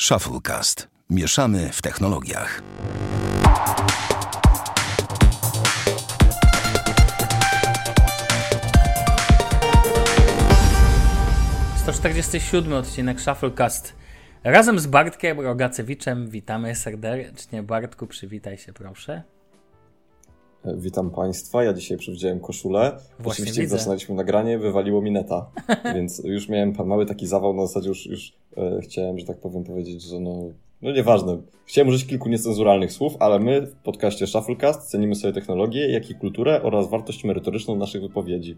Shufflecast. Mieszamy w technologiach. To 47 odcinek Shufflecast. Razem z Bartkiem Rogacewiczem witamy serdecznie. Bartku, przywitaj się proszę. Witam Państwa. Ja dzisiaj przewidziałem koszulę. Właśnie Oczywiście jak widzę. zaczynaliśmy nagranie, wywaliło mi neta. Więc już miałem mały taki zawał na zasadzie, już, już e, chciałem, że tak powiem, powiedzieć, że no, no nieważne. Chciałem użyć kilku niecenzuralnych słów, ale my w podcaście Shufflecast cenimy sobie technologię, jak i kulturę oraz wartość merytoryczną naszych wypowiedzi.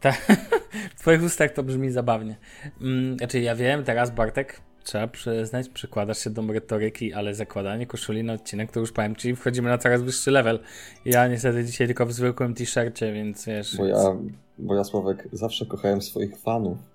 Tak, w twoich ustach to brzmi zabawnie. Mm, Znaczy ja wiem, teraz Bartek, trzeba przyznać, przykładasz się do merytoryki, ale zakładanie koszuli na odcinek to już powiem ci, wchodzimy na coraz wyższy level. Ja niestety dzisiaj tylko w zwykłym t-shircie, więc wiesz... Bo ja, bo ja Sławek, zawsze kochałem swoich fanów.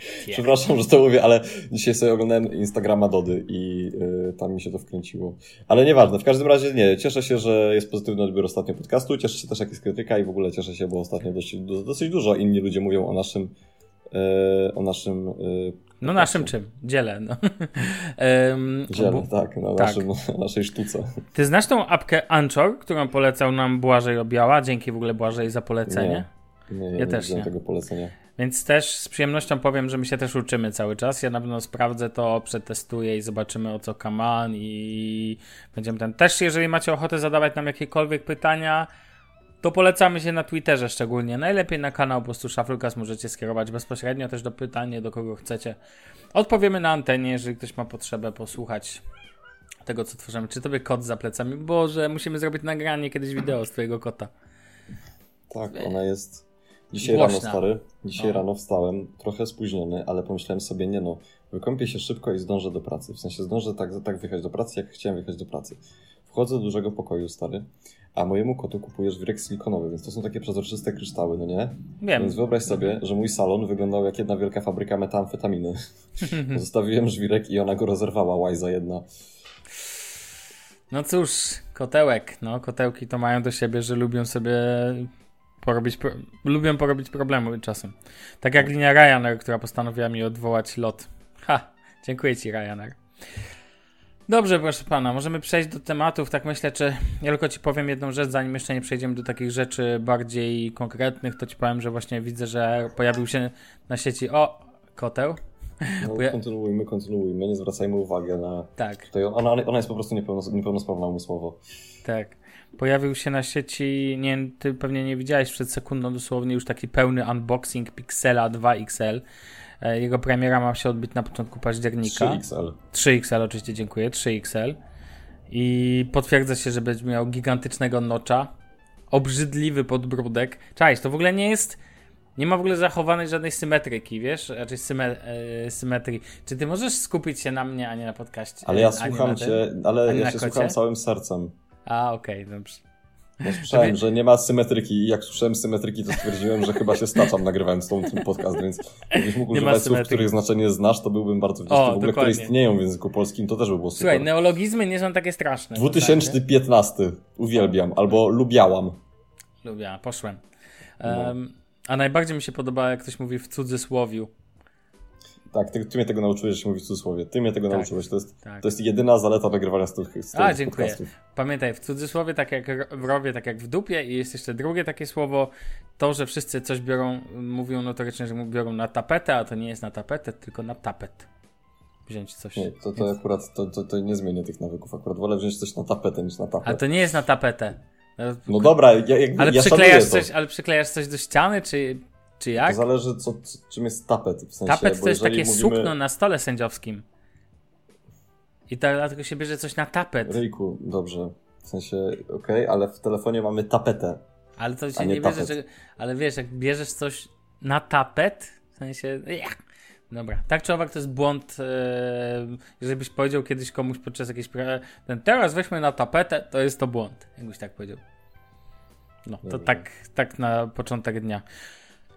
Yeah. Przepraszam, że to mówię, ale dzisiaj sobie oglądałem Instagrama Dody i y, tam mi się to wkręciło. Ale nieważne, w każdym razie nie, cieszę się, że jest pozytywny odbiór ostatnio podcastu, cieszę się też jak jest krytyka i w ogóle cieszę się, bo ostatnio dosyć, do- dosyć dużo inni ludzie mówią o naszym o naszym y, No naszym czym? Dziele, no. Dziele, bu- tak, na tak. naszym, na naszej sztuce. Ty znasz tą apkę Anchor, którą polecał nam Błażej Obiała? Dzięki w ogóle Błażej za polecenie. Nie, nie, Ja nie też nie. tego polecenia. Więc też z przyjemnością powiem, że my się też uczymy cały czas. Ja na pewno sprawdzę to, przetestuję i zobaczymy o co kaman i będziemy ten. Też jeżeli macie ochotę zadawać nam jakiekolwiek pytania, to polecamy się na Twitterze szczególnie. Najlepiej na kanał po prostu Shufflecast możecie skierować bezpośrednio też do pytań, do kogo chcecie. Odpowiemy na antenie, jeżeli ktoś ma potrzebę posłuchać tego, co tworzymy. Czy tobie kot za plecami? Boże, musimy zrobić nagranie kiedyś wideo z twojego kota. Tak, ona jest. Dzisiaj Głośna. rano, stary. Dzisiaj No. rano wstałem, trochę spóźniony, ale pomyślałem sobie, nie no, wykąpię się szybko i zdążę do pracy. W sensie zdążę tak, tak wyjechać do pracy, jak chciałem wyjechać do pracy. Wchodzę do dużego pokoju, stary, a mojemu kotu kupujesz wirek silikonowy, więc to są takie przezroczyste kryształy, no nie? Wiem. Więc wyobraź sobie, że mój salon wyglądał jak jedna wielka fabryka metamfetaminy. Zostawiłem żwirek i ona go rozerwała, łajza jedna. No cóż, kotełek. No, kotełki to mają do siebie, że lubią sobie porobić, pro... lubią porobić problemy czasem. Tak jak linia Ryanair, która postanowiła mi odwołać lot. Ha, dziękuję ci Ryanair. Dobrze, proszę pana, możemy przejść do tematów. Tak myślę, czy ja tylko ci powiem jedną rzecz, zanim jeszcze nie przejdziemy do takich rzeczy bardziej konkretnych, to ci powiem, że właśnie widzę, że pojawił się na sieci o koteł. No, kontynuujmy, kontynuujmy, nie zwracajmy uwagi na... Tak. Tutaj ona, ona jest po prostu niepełnos, niepełnosprawna umysłowo. Tak. Pojawił się na sieci, nie ty pewnie nie widziałeś przed sekundą dosłownie już taki pełny unboxing Pixela 2 XL. E, Jego premiera ma się odbyć na początku października. 3XL. 3XL oczywiście, dziękuję, 3XL. I potwierdza się, że będzie miał gigantycznego nocza, obrzydliwy podbródek. Cześć, to w ogóle nie jest, nie ma w ogóle zachowanej żadnej symetryki, wiesz, raczej syme, e, symetrii. Czy ty możesz skupić się na mnie, a nie na podcaście? Ale ja słucham cię, ale ja cię kocie? słucham całym sercem. A, okej, dobrze. Ja słyszałem, Tobie- że nie ma symetryki i jak słyszałem symetryki, to stwierdziłem, że chyba się staczam nagrywając tą, ten podcast, więc jakbyś mógł Nie ma używać słów, których znaczenie znasz, to byłbym bardzo wdzięczny. O, w ogóle, które dokładnie. istnieją w języku polskim, to też by było super. Słuchaj, neologizmy nie są takie straszne. w zasadzie. 2015. Uwielbiam. Albo lubiałam. Lubię, poszłem. No. Um, a najbardziej mi się podoba, jak ktoś mówi w cudzysłowiu. Tak, ty, ty mnie tego nauczyłeś, że się mówi w cudzysłowie. Ty mnie tego Tak. nauczyłeś. To jest, Tak. to jest jedyna zaleta nagrywania z tych, z A, tych dziękuję. podcastów. Pamiętaj, w cudzysłowie tak jak w rowie, tak jak w dupie i jest jeszcze drugie takie słowo, to, że wszyscy coś biorą, mówią notorycznie, że biorą na tapetę, a to nie jest na tapetę, tylko na tapet. Wziąć coś. Nie, to, to akurat to, to, to nie zmienię tych nawyków. Akurat wolę wziąć coś na tapetę niż na A tapetę. to nie jest na tapetę. No, dobra, ja, jakby, ale ja przyklejasz coś, ale przyklejasz coś do ściany, czy, czy To jak? zależy, co, czym jest tapet. W sensie, Tapet to jest takie mówimy... sukno na stole sędziowskim. I tak dlatego się bierze coś na tapet. Ryjku, dobrze. W sensie, okej, ale w telefonie mamy tapetę. Ale to się nie, nie bierze, tapet. że, Ale wiesz, jak bierzesz coś na tapet, w sensie. Dobra, tak czy owak to jest błąd. E, jeżeli byś powiedział kiedyś komuś podczas jakiejś. Ten teraz weźmy na tapetę, to jest to błąd. Jakbyś tak powiedział. No, to tak, tak na początek dnia.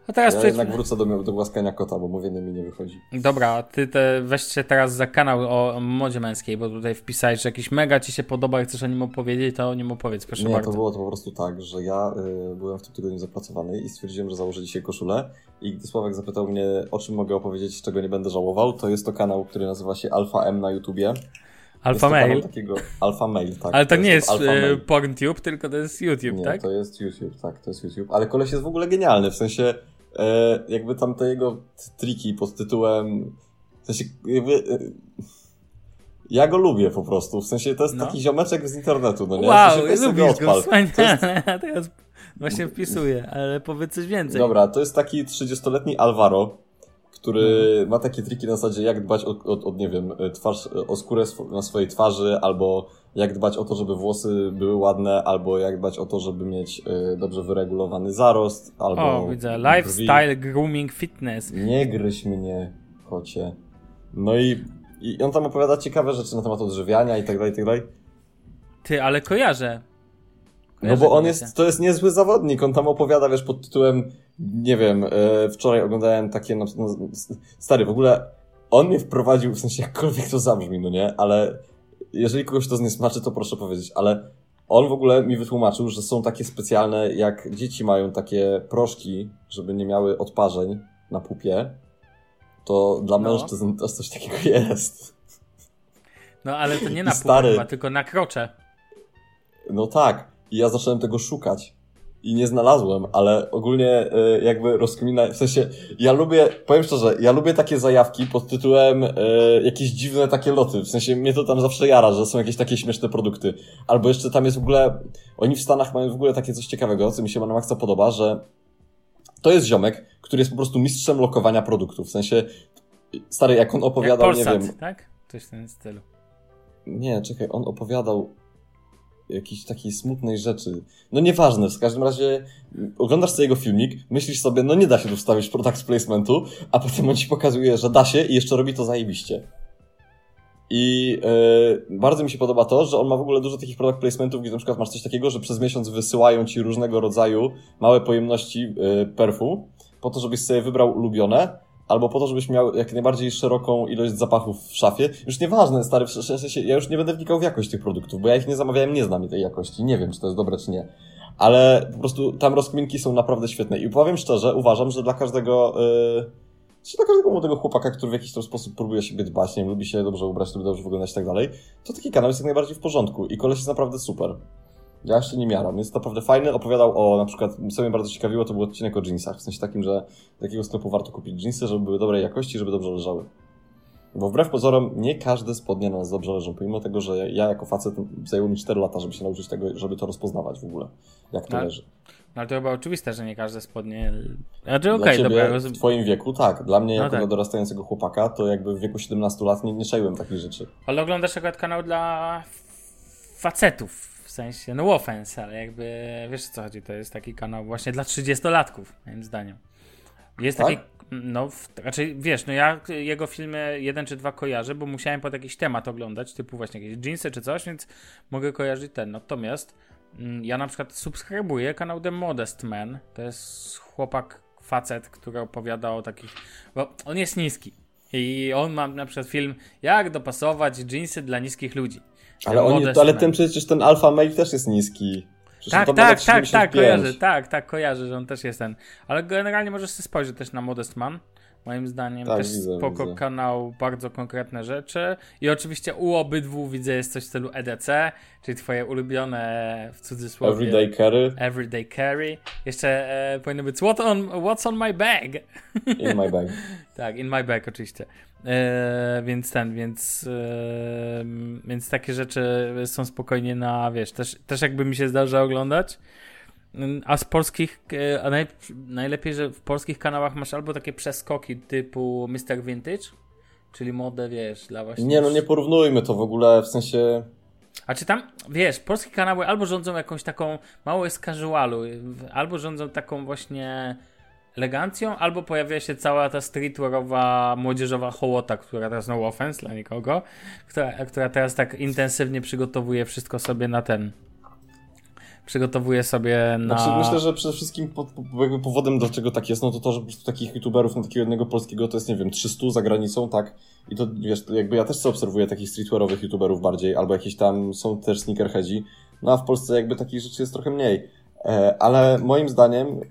A teraz ja przejdźmy... jednak wrócę do, do głaskania kota, bo mówienie mi nie wychodzi. Dobra, ty te weźcie teraz za kanał o modzie męskiej, bo tutaj wpisałeś, że jakiś mega ci się podoba i chcesz o nim opowiedzieć, to o nim opowiedz, proszę nie, bardzo. to było to po prostu tak, że ja y, byłem w tym tygodniu zapracowany i stwierdziłem, że założę dzisiaj koszulę i gdy Sławek zapytał mnie, o czym mogę opowiedzieć, czego nie będę żałował, to jest to kanał, który nazywa się Alpha M na YouTubie. Jest to Mail. Takiego Alpha Mail, tak. Ale to, nie jest Alpha y. PornTube, tylko to jest YouTube, Nie, tak? to jest YouTube, tak, to jest YouTube. Ale koleś jest w ogóle genialny, w sensie e, jakby tam te jego triki pod tytułem w sensie jakby e, ja go lubię po prostu, w sensie to jest No. taki ziomeczek z internetu, no nie? W Wow, sensie weź sobie lubisz go, wspaniale. To jest- Ja teraz właśnie wpisuję, ale powiedz coś więcej. Dobra, to jest taki 30-letni Alvaro, który Mhm. ma takie triki na zasadzie jak dbać o, o, o nie wiem, twarz, o skórę sw- na swojej twarzy, albo jak dbać o to, żeby włosy były ładne, albo jak dbać o to, żeby mieć e, dobrze wyregulowany zarost, albo O, widzę. brwi. Lifestyle, grooming, fitness. Nie gryź mnie, kocie. No i, i on tam opowiada ciekawe rzeczy na temat odżywiania i tak dalej, i tak dalej. Ty, ale kojarzę. No bo on jest, to jest niezły zawodnik, on tam opowiada, wiesz, pod tytułem, nie wiem, e, wczoraj oglądałem takie, no, no, stary, w ogóle on mnie wprowadził, w sensie jakkolwiek to zabrzmi, no nie, ale jeżeli kogoś to zniesmaczy, to proszę powiedzieć, ale on w ogóle mi wytłumaczył, że są takie specjalne, jak dzieci mają takie proszki, żeby nie miały odparzeń na pupie, to dla No. mężczyzn też coś takiego jest. No ale to nie na I stary. tylko na krocze. No tak. I ja zacząłem tego szukać. I nie znalazłem, ale ogólnie y, jakby rozkmina, w sensie, ja lubię, powiem szczerze, ja lubię takie zajawki pod tytułem y, jakieś dziwne takie loty, w sensie mnie to tam zawsze jara, że są jakieś takie śmieszne produkty. Albo jeszcze tam jest w ogóle, oni w Stanach mają w ogóle takie coś ciekawego, co mi się na maksa podoba, że to jest ziomek, który jest po prostu mistrzem lokowania produktów, w sensie, stary, jak on Jak opowiadał, nie Polsat, wiem, tak? Coś w tym stylu. nie, czekaj, on opowiadał jakiejś takiej smutnej rzeczy. No nieważne, w każdym razie oglądasz sobie jego filmik, myślisz sobie, no nie da się tu wstawić product placementu, a potem on ci pokazuje, że da się i jeszcze robi to zajebiście. I e, bardzo mi się podoba to, że on ma w ogóle dużo takich product placementów, gdzie na przykład masz coś takiego, że przez miesiąc wysyłają ci różnego rodzaju małe pojemności e, perfu, po to, żebyś sobie wybrał ulubione, albo po to, żebyś miał jak najbardziej szeroką ilość zapachów w szafie. Już nieważne, stary, w sensie, ja już nie będę wnikał w jakość tych produktów, bo ja ich nie zamawiałem, nie znam tej jakości, nie wiem, czy to jest dobre, czy nie. Ale po prostu tam rozkminki są naprawdę świetne. I powiem szczerze, uważam, że dla każdego, yy, czy dla każdego młodego chłopaka, który w jakiś tam sposób próbuje siebie dbać, nie lubi się dobrze ubrać, lubi dobrze wyglądać i tak dalej, to taki kanał jest jak najbardziej w porządku. I koleś jest naprawdę super. Ja jeszcze nie miaram. Jest naprawdę fajny. Opowiadał o, na przykład, co mnie bardzo ciekawiło, to był odcinek o jeansach. W sensie takim, że z jakiego sklepu warto kupić jeansy, żeby były dobrej jakości, żeby dobrze leżały. Bo wbrew pozorom, nie każde spodnie na nas dobrze leżą, pomimo tego, że ja jako facet zajęło mi 4 lata, żeby się nauczyć tego, żeby to rozpoznawać w ogóle, jak to Tak. leży. No ale to chyba oczywiste, że nie każde spodnie... Znaczy okej, ciebie, dobra. w twoim wieku, tak. Dla mnie, No jako tak. dorastającego chłopaka, to jakby w wieku 17 lat nie, nie czaiłem takich rzeczy. Ale oglądasz akurat kanał dla facetów, sensie, no offense, ale jakby, wiesz co chodzi, to jest taki kanał właśnie dla 30-latków, moim zdaniem. Jest Tak? taki, no, w, raczej, wiesz, no ja jego filmy jeden czy dwa kojarzę, bo musiałem pod jakiś temat oglądać, typu właśnie jakieś jeansy czy coś, więc mogę kojarzyć ten. Natomiast mm, ja na przykład subskrybuję kanał The Modest Man, to jest chłopak, facet, który opowiada o takich, bo on jest niski. I on ma na przykład film, jak dopasować jeansy dla niskich ludzi. Ale, oni, ale ten przecież ten alfa male też jest niski. Przecież Tak, tak, tak, tak, 75. kojarzę, tak, tak, kojarzę, że on też jest ten. Ale generalnie możesz sobie spojrzeć też na Modest Man. Moim zdaniem Tak, też widzę, spoko widzę. kanał, bardzo konkretne rzeczy. I oczywiście u obydwu widzę jest coś w stylu EDC, czyli twoje ulubione w cudzysłowie Everyday carry everyday carry. Jeszcze e, powinno być what on, What's on my bag? in my bag. Tak, in my bag oczywiście. E, więc ten, więc e, więc takie rzeczy są spokojnie na, wiesz, też, też jakby mi się zdarza oglądać. A z polskich, a naj, najlepiej, że w polskich kanałach masz albo takie przeskoki typu Mr. Vintage, czyli modę, wiesz, dla właśnie... Nie, no nie porównujmy to w ogóle, w sensie... A czy tam, wiesz, polskie kanały albo rządzą jakąś taką, mało jest casualu, albo rządzą taką właśnie elegancją, albo pojawia się cała ta streetwearowa, młodzieżowa hołota, która teraz, no offense dla nikogo, która, która teraz tak intensywnie przygotowuje wszystko sobie na ten, przygotowuję sobie na... Znaczy, myślę, że przede wszystkim po, po, jakby powodem, dlaczego tak jest, no to to, że po prostu takich youtuberów, no takiego jednego polskiego to jest, nie wiem, 300 za granicą, tak? I to, wiesz, jakby ja też sobie obserwuję takich streetwearowych youtuberów bardziej, albo jakieś tam, są też sneakerheadzi, no a w Polsce jakby takich rzeczy jest trochę mniej. E, ale moim zdaniem, e,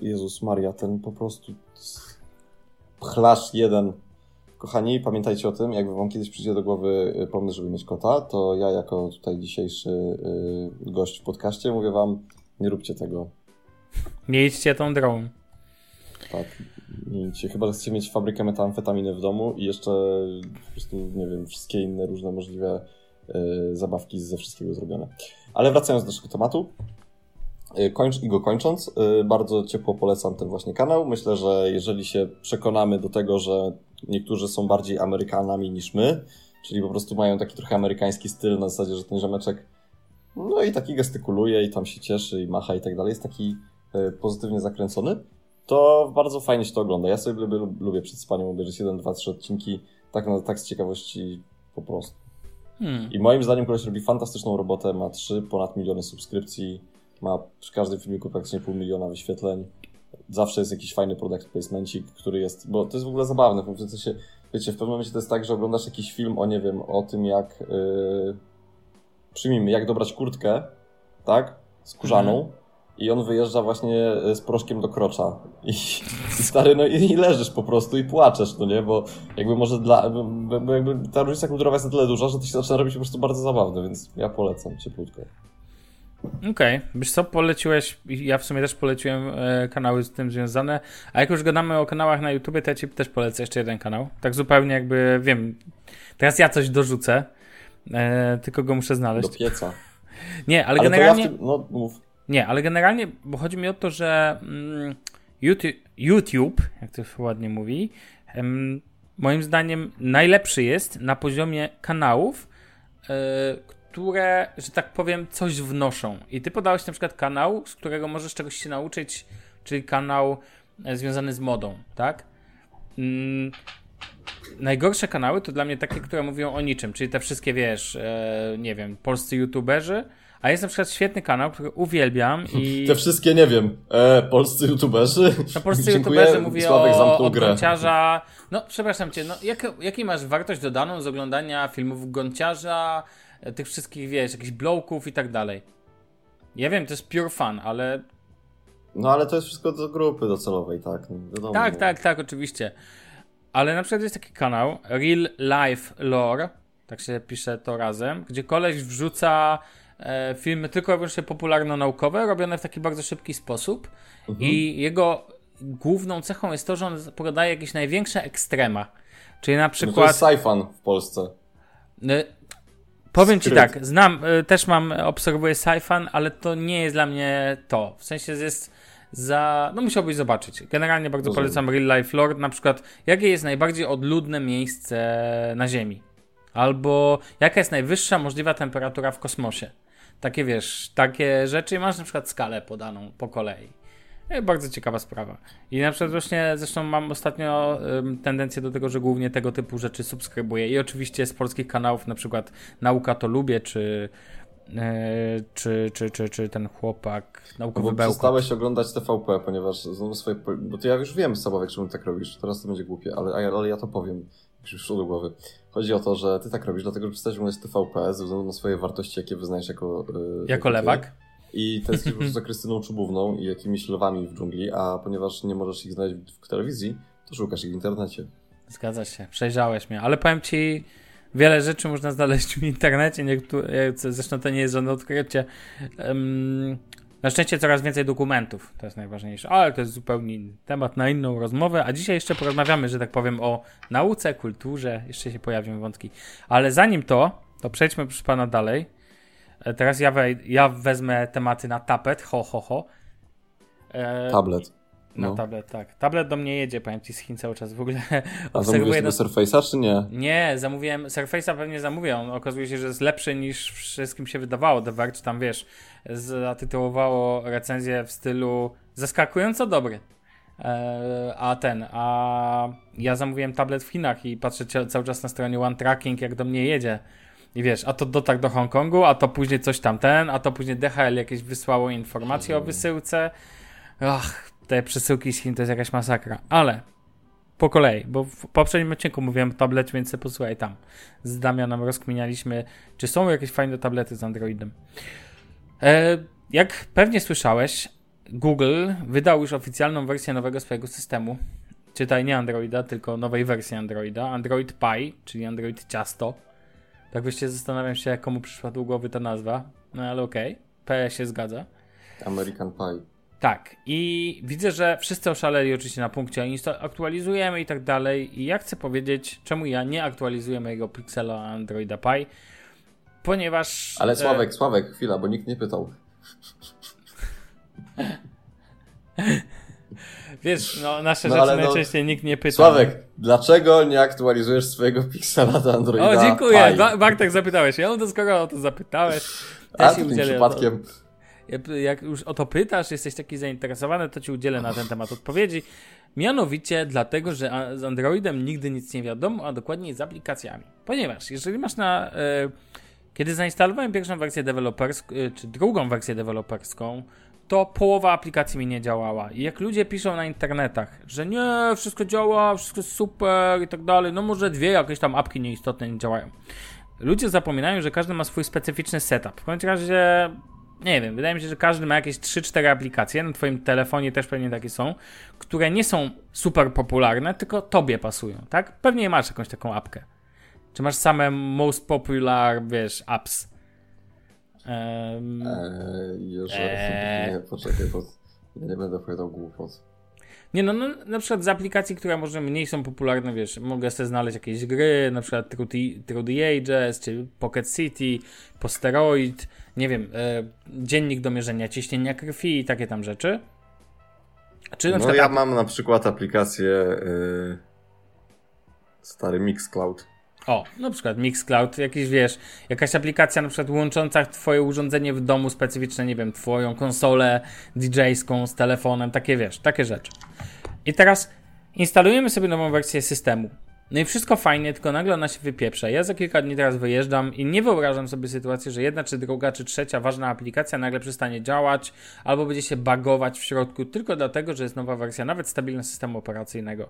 Jezus Maria, ten po prostu pchlasz jeden Kochani, pamiętajcie o tym, jakby wam kiedyś przyjdzie do głowy y, pomysł, żeby mieć kota, to ja jako tutaj dzisiejszy y, gość w podcaście mówię wam, nie róbcie tego. Nie idźcie tą drogą. Tak, nie idźcie. Chyba, że chcecie mieć fabrykę metamfetaminy w domu i jeszcze po prostu, nie wiem, wszystkie inne różne możliwe y, zabawki ze wszystkiego zrobione. Ale wracając do naszego tematu, Kończ, I go kończąc, bardzo ciepło polecam ten właśnie kanał. Myślę, że jeżeli się przekonamy do tego, że niektórzy są bardziej Amerykanami niż my, czyli po prostu mają taki trochę amerykański styl na zasadzie, że ten ziomeczek no i taki gestykuluje i tam się cieszy i macha i tak dalej, jest taki e, pozytywnie zakręcony, to bardzo fajnie się to ogląda. Ja sobie lubię, lubię przed spaniem obejrzeć jeden, dwa, trzy odcinki, tak, no, tak z ciekawości po prostu. Hmm. I moim zdaniem koleś robi fantastyczną robotę, ma trzy ponad miliony subskrypcji, ma przy każdym filmiku praktycznie pół miliona wyświetleń zawsze jest jakiś fajny product placemencik, który jest, bo to jest w ogóle zabawne, w sensie, wiecie, w pewnym momencie to jest tak, że oglądasz jakiś film o, nie wiem, o tym jak, yy, przyjmijmy, jak dobrać kurtkę, tak, skórzaną, mhm. i on wyjeżdża właśnie z proszkiem do krocza. I, i stary, no i, i, leżysz po prostu i płaczesz, no nie? Bo jakby może dla, jakby ta różnica kulturowa jest na tyle duża, że to się zaczyna robić po prostu bardzo zabawne, więc ja polecam cieplutko. Okej, okay. wiesz co, poleciłeś, ja w sumie też poleciłem e, kanały z tym związane, a jak już gadamy o kanałach na YouTube, to ja ci też polecę jeszcze jeden kanał, tak zupełnie jakby, wiem, teraz ja coś dorzucę, e, tylko go muszę znaleźć. Do pieca. Nie, ale, ale generalnie... Ja tym, no, mów. Nie, ale generalnie, bo chodzi mi o to, że mm, YouTube, YouTube, jak to się ładnie mówi, moim zdaniem najlepszy jest na poziomie kanałów, e, które, że tak powiem, coś wnoszą. I ty podałeś na przykład kanał, z którego możesz czegoś się nauczyć, czyli kanał e, związany z modą, tak? Mm, najgorsze kanały to dla mnie takie, które mówią o niczym, czyli te wszystkie, wiesz, e, nie wiem, polscy youtuberzy, a jest na przykład świetny kanał, który uwielbiam i... Te wszystkie, nie wiem, e, polscy youtuberzy. No polscy Dziękuję, youtuberzy mówię Sławek o, o Gonciarza. No, przepraszam cię, no, jak, jaki masz wartość dodaną z oglądania filmów Gonciarza, tych wszystkich, wiesz, jakichś blowków i tak dalej. Ja wiem, to jest pure fun, ale... No ale to jest wszystko do grupy docelowej, tak? No, wiadomo, tak, tak, tak, oczywiście. Ale na przykład jest taki kanał Real Life Lore, tak się pisze to razem, gdzie koleś wrzuca e, filmy tylko i wyłącznie popularno-naukowe, robione w taki bardzo szybki sposób mhm. i jego główną cechą jest to, że on podaje jakieś największe ekstrema. Czyli na przykład... No to jest w Polsce. Powiem Skryt. ci tak, znam, y, też mam, obserwuję sci-fan, ale to nie jest dla mnie to. W sensie jest za. No musiałbyś zobaczyć. Generalnie bardzo Rozumiem. polecam Real Life Lord. Na przykład, jakie jest najbardziej odludne miejsce na Ziemi? Albo jaka jest najwyższa możliwa temperatura w kosmosie? Takie wiesz, takie rzeczy. Masz na przykład skalę podaną po kolei. E, bardzo ciekawa sprawa. I na przykład właśnie, zresztą mam ostatnio um, tendencję do tego, że głównie tego typu rzeczy subskrybuję. I oczywiście z polskich kanałów, na przykład Nauka to lubię, czy e, czy, czy, czy, czy ten chłopak naukowy no bełkot. przestałeś oglądać TVP, ponieważ znowu swoje... Bo to ja już wiem, Sabawek, czemu tak robisz. Teraz to będzie głupie, ale, ale ja to powiem. Już przyszło do głowy. Chodzi o to, że ty tak robisz, dlatego że przestałeś oglądać TVP ze względu na swoje wartości, jakie wyznajesz jako... Yy, jako lewak? I jest po prostu za Krystyną Czubówną i jakimiś lwami w dżungli, a ponieważ nie możesz ich znaleźć w telewizji, to szukasz ich w internecie. Zgadza się, przejrzałeś mnie, ale powiem ci, wiele rzeczy można znaleźć w internecie, niektóre, zresztą to nie jest żadne odkrycie. Um, na szczęście coraz więcej dokumentów, to jest najważniejsze, ale to jest zupełnie inny temat na inną rozmowę, a dzisiaj jeszcze porozmawiamy, że tak powiem, o nauce, kulturze, jeszcze się pojawią wątki. Ale zanim to, to przejdźmy proszę pana dalej. E, teraz ja, we, ja wezmę tematy na tapet, ho, ho, ho. E, tablet. Na no. tablet, tak. Tablet do mnie jedzie, powiem ci, z Chin cały czas. W ogóle A zamówiłeś do... Surface'a, czy nie? Nie, zamówiłem, Surface'a pewnie zamówię. On okazuje się, że jest lepszy niż wszystkim się wydawało. The Verge tam, wiesz, zatytułowało recenzję w stylu zaskakująco dobry. E, a ten, a ja zamówiłem tablet w Chinach i patrzę cały czas na stronie One Tracking, jak do mnie jedzie I wiesz, a to dotarł do Hongkongu, a to później coś tam ten, a to później DHL jakieś wysłało informacje o wysyłce. Ach, te przesyłki z Chin to jest jakaś masakra. Ale po kolei, bo w poprzednim odcinku mówiłem o tablecie, więc posłuchaj tam. Z Damianem rozkminialiśmy, czy są jakieś fajne tablety z Androidem. E, jak pewnie słyszałeś, Google wydał już oficjalną wersję nowego swojego systemu. Czytaj nie Androida, tylko nowej wersji Androida. Android Pie, czyli Android Ciasto. Tak wyście zastanawiam się, komu przyszła do głowy ta nazwa. No ale okej, okay. P się zgadza. American Pie. Tak, i widzę, że wszyscy oszaleli oczywiście na punkcie, aktualizujemy i tak dalej. I ja chcę powiedzieć, czemu ja nie aktualizuję mojego Pixela Androida Pie, ponieważ. Ale Sławek, e... Sławek, chwila, bo nikt nie pytał. Wiesz, no, nasze no, rzeczy no, najczęściej nikt nie pyta. Sławek, dlaczego nie aktualizujesz swojego Pixela do Androida? O, dziękuję. Ba Bartek zapytałeś. Ja to skoro o to zapytałeś, A, tym przypadkiem. Jak już o to pytasz, jesteś taki zainteresowany, to ci udzielę na ten temat odpowiedzi. Mianowicie dlatego, że z Androidem nigdy nic nie wiadomo, a dokładniej z aplikacjami. Ponieważ jeżeli masz na... E, kiedy zainstalowałem pierwszą wersję deweloperską, e, czy drugą wersję deweloperską, to połowa aplikacji mi nie działała. I jak ludzie piszą na internetach, że nie, wszystko działa, wszystko jest super i tak dalej, no może dwie jakieś tam apki nieistotne nie działają. Ludzie zapominają, że każdy ma swój specyficzny setup. W końcu razie, nie wiem, wydaje mi się, że każdy ma jakieś 3-4 aplikacje, na twoim telefonie też pewnie takie są, które nie są super popularne, tylko tobie pasują, tak? Pewnie masz jakąś taką apkę. Czy masz same most popular, wiesz, apps? Um, eee, eee. Nie, poczekaj, bo ja nie będę opowiadał głupot. Nie no, no, na przykład z aplikacji, które może mniej są popularne, wiesz, mogę sobie znaleźć jakieś gry, na przykład True the Ages, czy Pocket City, Posteroid, nie wiem, e, dziennik do mierzenia ciśnienia krwi i takie tam rzeczy. Czy na no przykład, ja mam na przykład aplikację yy, stary Mixcloud. O, na przykład Mixcloud, jakiś wiesz, jakaś aplikacja na przykład łącząca twoje urządzenie w domu specyficzne, nie wiem, twoją konsolę DJ-ską z telefonem, takie wiesz, takie rzeczy. I teraz instalujemy sobie nową wersję systemu. No i wszystko fajnie, tylko nagle ona się wypieprza. Ja za kilka dni teraz wyjeżdżam i nie wyobrażam sobie sytuacji, że jedna, czy druga, czy trzecia ważna aplikacja nagle przestanie działać albo będzie się bagować w środku tylko dlatego, że jest nowa wersja, nawet stabilnego systemu operacyjnego.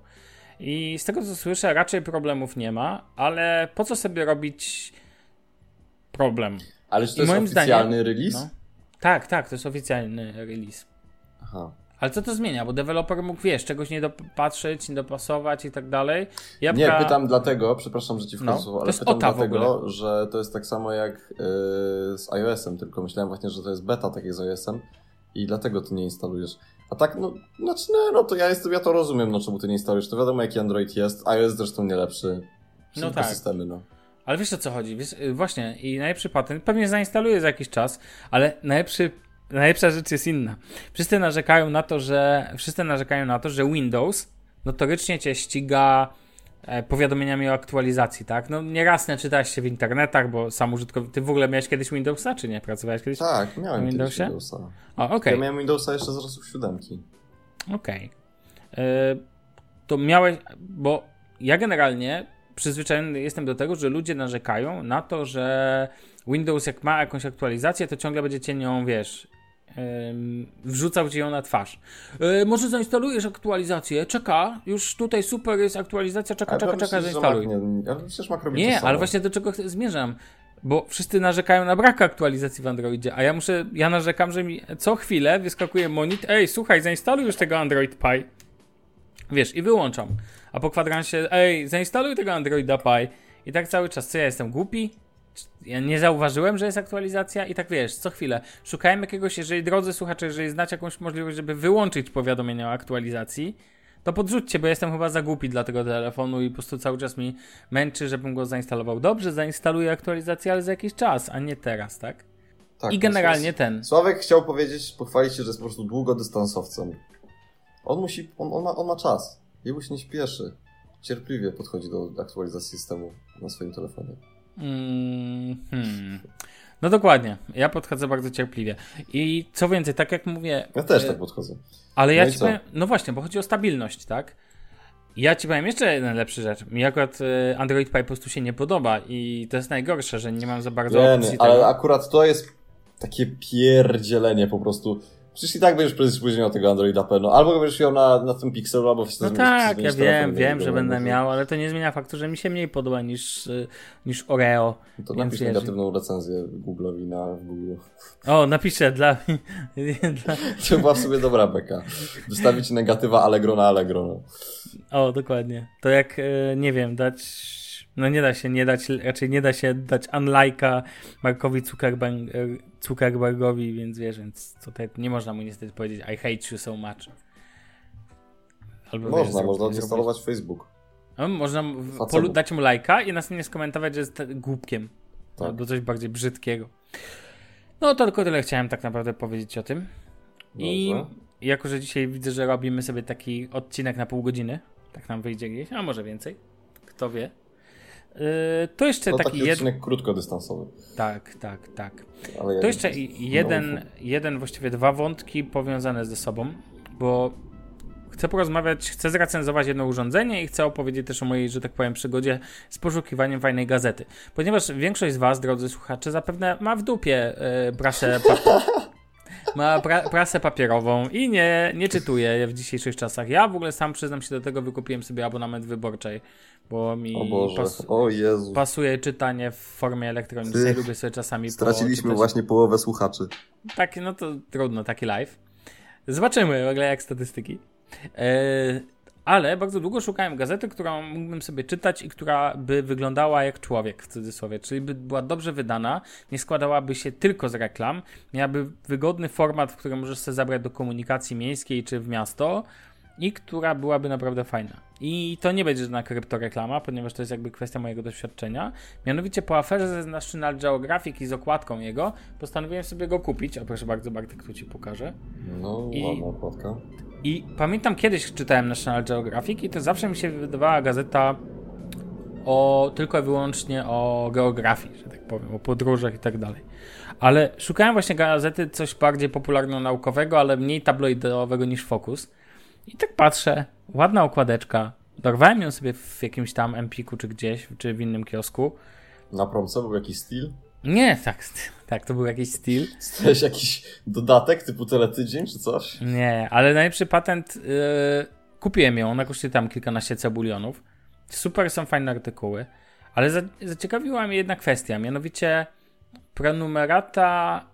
I z tego co słyszę, raczej problemów nie ma, ale po co sobie robić problem? Ale czy to I jest oficjalny zdaniem, release? No, tak, tak, to jest oficjalny release. Aha. Ale co to zmienia? Bo deweloper mógł, wiesz, czegoś nie dopatrzeć, nie dopasować i tak dalej. Nie, pytam dlatego, przepraszam, że ci wchodzę, no, ale pytam dlatego, że to jest tak samo jak yy, z iOS-em, tylko myślałem właśnie, że to jest beta takie z iOS-em i dlatego ty nie instalujesz. A tak, no, znaczy, no, no to ja jestem, ja to rozumiem, no czemu ty nie instalujesz, to wiadomo jaki Android jest, iOS zresztą nie lepszy. No tak. systemy, no. Ale wiesz o co chodzi, wiesz, y, właśnie i najlepszy patent, pewnie zainstaluję za jakiś czas, ale najlepszy, najlepsza rzecz jest inna. Wszyscy narzekają na to, że, wszyscy narzekają na to, że Windows notorycznie cię ściga powiadomieniami o aktualizacji, tak? No nieraz nie czytałeś się w internetach, bo sam użytkownik... Ty w ogóle miałeś kiedyś Windowsa, czy nie? Pracowałeś kiedyś Tak, miałem Windowsie? Windowsa. O, okay. Ja miałem Windowsa jeszcze z czasów siódemki. Okej. Okay. E, to miałeś... Bo ja generalnie przyzwyczajony jestem do tego, że ludzie narzekają na to, że Windows jak ma jakąś aktualizację, to ciągle będzie cię nią, wiesz, wrzucał ci ją na twarz. E, może zainstalujesz aktualizację, czeka, już tutaj super jest aktualizacja, czeka, czeka, czeka, zainstaluj. Nie, przecież Nie, ale właśnie do czego zmierzam. Bo wszyscy narzekają na brak aktualizacji w Androidzie, a ja muszę, ja narzekam, że mi co chwilę wyskakuje monit, ej, słuchaj, zainstaluj już tego Android Pie. Wiesz, i wyłączam. A po kwadransie, ej, zainstaluj tego Androida Pie. I tak cały czas, co ja jestem głupi? Ja nie zauważyłem, że jest aktualizacja i tak wiesz, co chwilę szukałem jakiegoś, jeżeli drodzy słuchacze, jeżeli znacie jakąś możliwość, żeby wyłączyć powiadomienia o aktualizacji, to podrzućcie, bo jestem chyba za głupi dla tego telefonu i po prostu cały czas mi męczy, żebym go zainstalował. Dobrze, zainstaluję aktualizację, ale za jakiś czas, a nie teraz, tak? tak I generalnie ten. Sławek chciał powiedzieć, pochwalić się, że jest po prostu długodystansowcem. On musi, on, on, ma, on ma czas. Jemu się nie śpieszy. Cierpliwie podchodzi do aktualizacji systemu na swoim telefonie. Mm, hmm. No dokładnie. Ja podchodzę bardzo cierpliwie. I co więcej, tak jak mówię. Ja też e, tak podchodzę. Ale ja no ci powiem, no właśnie, bo chodzi o stabilność, tak? Ja ci powiem jeszcze jedna lepsza rzecz. Mi akurat y, Android Pie po prostu się nie podoba i to jest najgorsze, że nie mam za bardzo Nie, opcji nie, tego. ale akurat to jest takie pierdzielenie po prostu. Przecież i tak będziesz prędzej później miał tego Androida P, no albo będziesz miał na, na tym Pixelu, albo No zmienić- tak, ja wiem, wiem, że no będę to- miał, ale to nie zmienia faktu, że mi się mniej podoba niż, y, niż Oreo. To Więc napisz negatywną recenzję Google'owi na Google. O, napiszę dla... dla... To była w sobie dobra beka. Wystawić negatywa Allegro na Allegro. No. O, dokładnie. To jak, y, nie wiem, dać... No nie da się nie dać, raczej nie da się dać unlike'a Markowi Zuckerberg, Zuckerbergowi, więc wiesz, więc tutaj nie można mu niestety powiedzieć I hate you so much. Albo wiesz, Można, zrób- można odinstalować Facebook. No, można polu- dać mu lajka i następnie skomentować, że jest głupkiem. Tak. Albo coś bardziej brzydkiego. No to tylko tyle chciałem tak naprawdę powiedzieć o tym. I Dobrze. jako, że dzisiaj widzę, że robimy sobie taki odcinek na pół godziny, tak nam wyjdzie gdzieś, a może więcej, kto wie. Yy, to jeszcze To taki, taki jeden. odcinek krótkodystansowy. Tak, tak, tak. Ale To jeszcze jeden, no, jeden, właściwie dwa wątki powiązane ze sobą, bo chcę porozmawiać, chcę zrecenzować jedno urządzenie i chcę opowiedzieć też o mojej, że tak powiem, przygodzie z poszukiwaniem fajnej gazety. Ponieważ większość z Was, drodzy słuchacze, zapewne ma w dupie yy, prasę, ma pra- prasę papierową i nie, nie czytuje w dzisiejszych czasach. Ja w ogóle sam przyznam się do tego, wykupiłem sobie abonament wyborczej, bo mi O pas- o Jezu. pasuje czytanie w formie elektronicznej. Ty, Lubię sobie czasami Straciliśmy poczytać. właśnie połowę słuchaczy. Tak, no to trudno, taki live. Zobaczymy w ogóle jak statystyki. E, ale bardzo długo szukałem gazety, którą mógłbym sobie czytać i która by wyglądała jak człowiek w cudzysłowie, czyli by była dobrze wydana, nie składałaby się tylko z reklam, miałaby wygodny format, w którym możesz sobie zabrać do komunikacji miejskiej czy w miasto i która byłaby naprawdę fajna. I to nie będzie żadna kryptoreklama, ponieważ to jest jakby kwestia mojego doświadczenia. Mianowicie po aferze ze National Geographic i z okładką jego postanowiłem sobie go kupić. A proszę bardzo, Bartek, tu ci pokażę. No, I- ładna okładka. I pamiętam kiedyś czytałem National Geographic i to zawsze mi się wydawała gazeta o tylko i wyłącznie o geografii, że tak powiem, o podróżach i tak dalej. Ale szukałem właśnie gazety coś bardziej popularno-naukowego, ale mniej tabloidowego niż Focus. I tak patrzę, ładna okładeczka. Dorwałem ją sobie w jakimś tam Empiku czy gdzieś, czy w innym kiosku. Na promce był jakiś styl? Nie, tak, tak, to był jakiś styl. Stałeś jakiś dodatek typu teletydzień czy coś? Nie, ale najlepszy patent. Yy, kupiłem ją, ona kosztuje tam kilkanaście cebulionów. Super są fajne artykuły, ale za, zaciekawiła mnie jedna kwestia, mianowicie prenumerata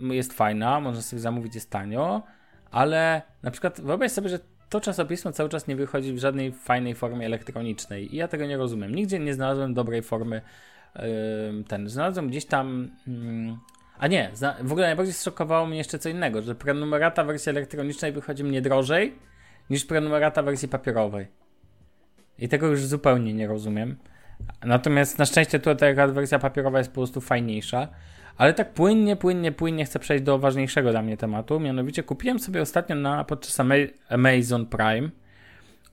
jest fajna, można sobie zamówić, jest tanio, ale na przykład wyobraź sobie, że to czasopismo cały czas nie wychodzi w żadnej fajnej formie elektronicznej i ja tego nie rozumiem. Nigdzie nie znalazłem dobrej formy ten. Znalazłem gdzieś tam. mm, a nie, w ogóle najbardziej zszokowało mnie jeszcze co innego, że prenumerata wersji elektronicznej wychodzi mnie drożej niż prenumerata wersji papierowej. I tego już zupełnie nie rozumiem. Natomiast na szczęście tutaj wersja papierowa jest po prostu fajniejsza. Ale tak płynnie, płynnie, płynnie chcę przejść do ważniejszego dla mnie tematu. Mianowicie kupiłem sobie ostatnio na, podczas Ama- Amazon Prime